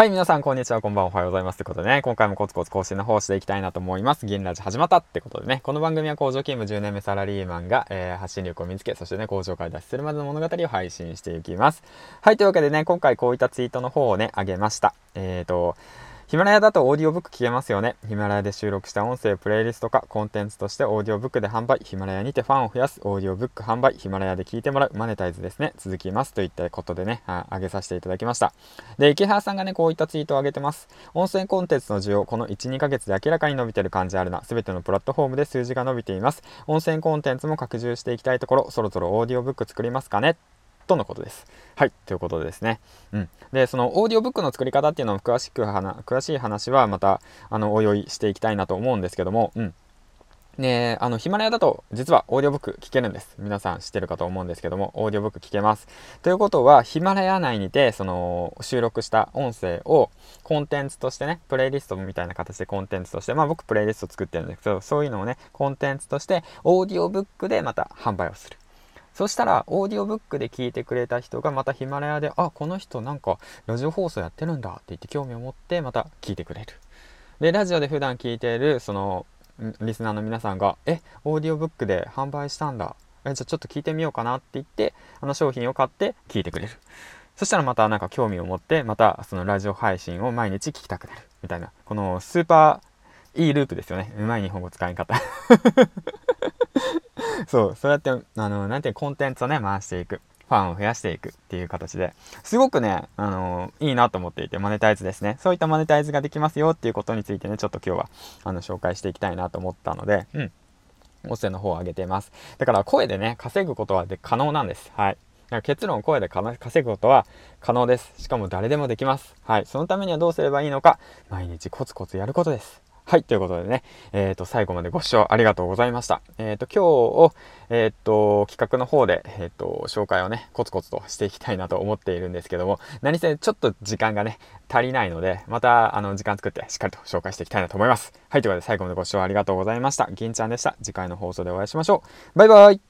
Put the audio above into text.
はい、皆さん、こんにちは、こんばんは、おはようございます。ということでね、今回もコツコツ更新の方をしていきたいなと思います。銀ラジ始まったってことでね、この番組は工場勤務10年目サラリーマンが、えー、発信力を身につけ、そしてね、工場から脱出するまでの物語を配信していきます。はい、というわけでね、今回こういったツイートの方をね、あげました。えーと、ヒマラヤだとオーディオブック聞けますよね。ヒマラヤで収録した音声、プレイリストか、コンテンツとしてオーディオブックで販売、ヒマラヤにてファンを増やす、オーディオブック販売、ヒマラヤで聞いてもらう、マネタイズですね。続きます。といったことでね、あげさせていただきました。で、池原さんがね、こういったツイートを上げてます。音声コンテンツの需要、この1、2ヶ月で明らかに伸びてる感じあるな。すべてのプラットフォームで数字が伸びています。音声コンテンツも拡充していきたいところ、そろそろオーディオブック作りますかねとのことです。はい、ということでですね。うん。で、そのオーディオブックの作り方っていうのを詳しく詳しい話はまた、あの、お話ししていきたいなと思うんですけども、うん。ねあの、ヒマラヤだと実はオーディオブック聞けるんです。皆さん知ってるかと思うんですけども、オーディオブック聞けます。ということは、ヒマラヤ内にて、その、収録した音声をコンテンツとしてね、プレイリストみたいな形でコンテンツとして、まあ僕プレイリスト作ってるんですけど、そういうのをね、コンテンツとして、オーディオブックでまた販売をする。そしたら、オーディオブックで聞いてくれた人がまたヒマラヤで、あ、この人なんかラジオ放送やってるんだって言って興味を持ってまた聞いてくれる。で、ラジオで普段聞いている、その、リスナーの皆さんが、え、オーディオブックで販売したんだ。え、じゃあちょっと聞いてみようかなって言って、あの商品を買って聞いてくれる。そしたらまたなんか興味を持って、またそのラジオ配信を毎日聞きたくなる。みたいな。このスーパーいいループですよね。うまい日本語使い方。そう、そうやって、あの、なんていうコンテンツをね、回していく。ファンを増やしていくっていう形で、すごくね、あのいいなと思っていて、マネタイズですね。そういったマネタイズができますよっていうことについてね、ちょっと今日は、あの、紹介していきたいなと思ったので、うん。音声の方を上げています。だから声でね、稼ぐことはで可能なんです。はい。結論、声で稼ぐことは可能です。しかも誰でもできます。はい。そのためにはどうすればいいのか、毎日コツコツやることです。はい、ということでね、えっ、ー、と、最後までご視聴ありがとうございました。えっ、ー、と、今日を、えっ、ー、と、企画の方で、えっ、と、紹介をね、コツコツとしていきたいなと思っているんですけども、何せちょっと時間がね、足りないので、また、あの、時間作ってしっかりと紹介していきたいなと思います。はい、ということで最後までご視聴ありがとうございました。銀ちゃんでした。次回の放送でお会いしましょう。バイバイ